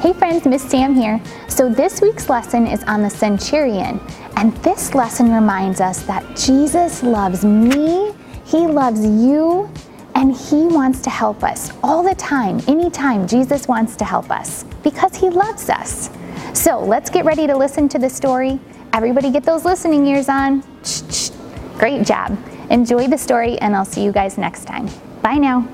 Hey friends, Miss Sam here. So, this week's lesson is on the centurion, and this lesson reminds us that Jesus loves me, He loves you, and He wants to help us all the time, anytime. Jesus wants to help us because He loves us. So, let's get ready to listen to the story. Everybody, get those listening ears on. Great job. Enjoy the story, and I'll see you guys next time. Bye now.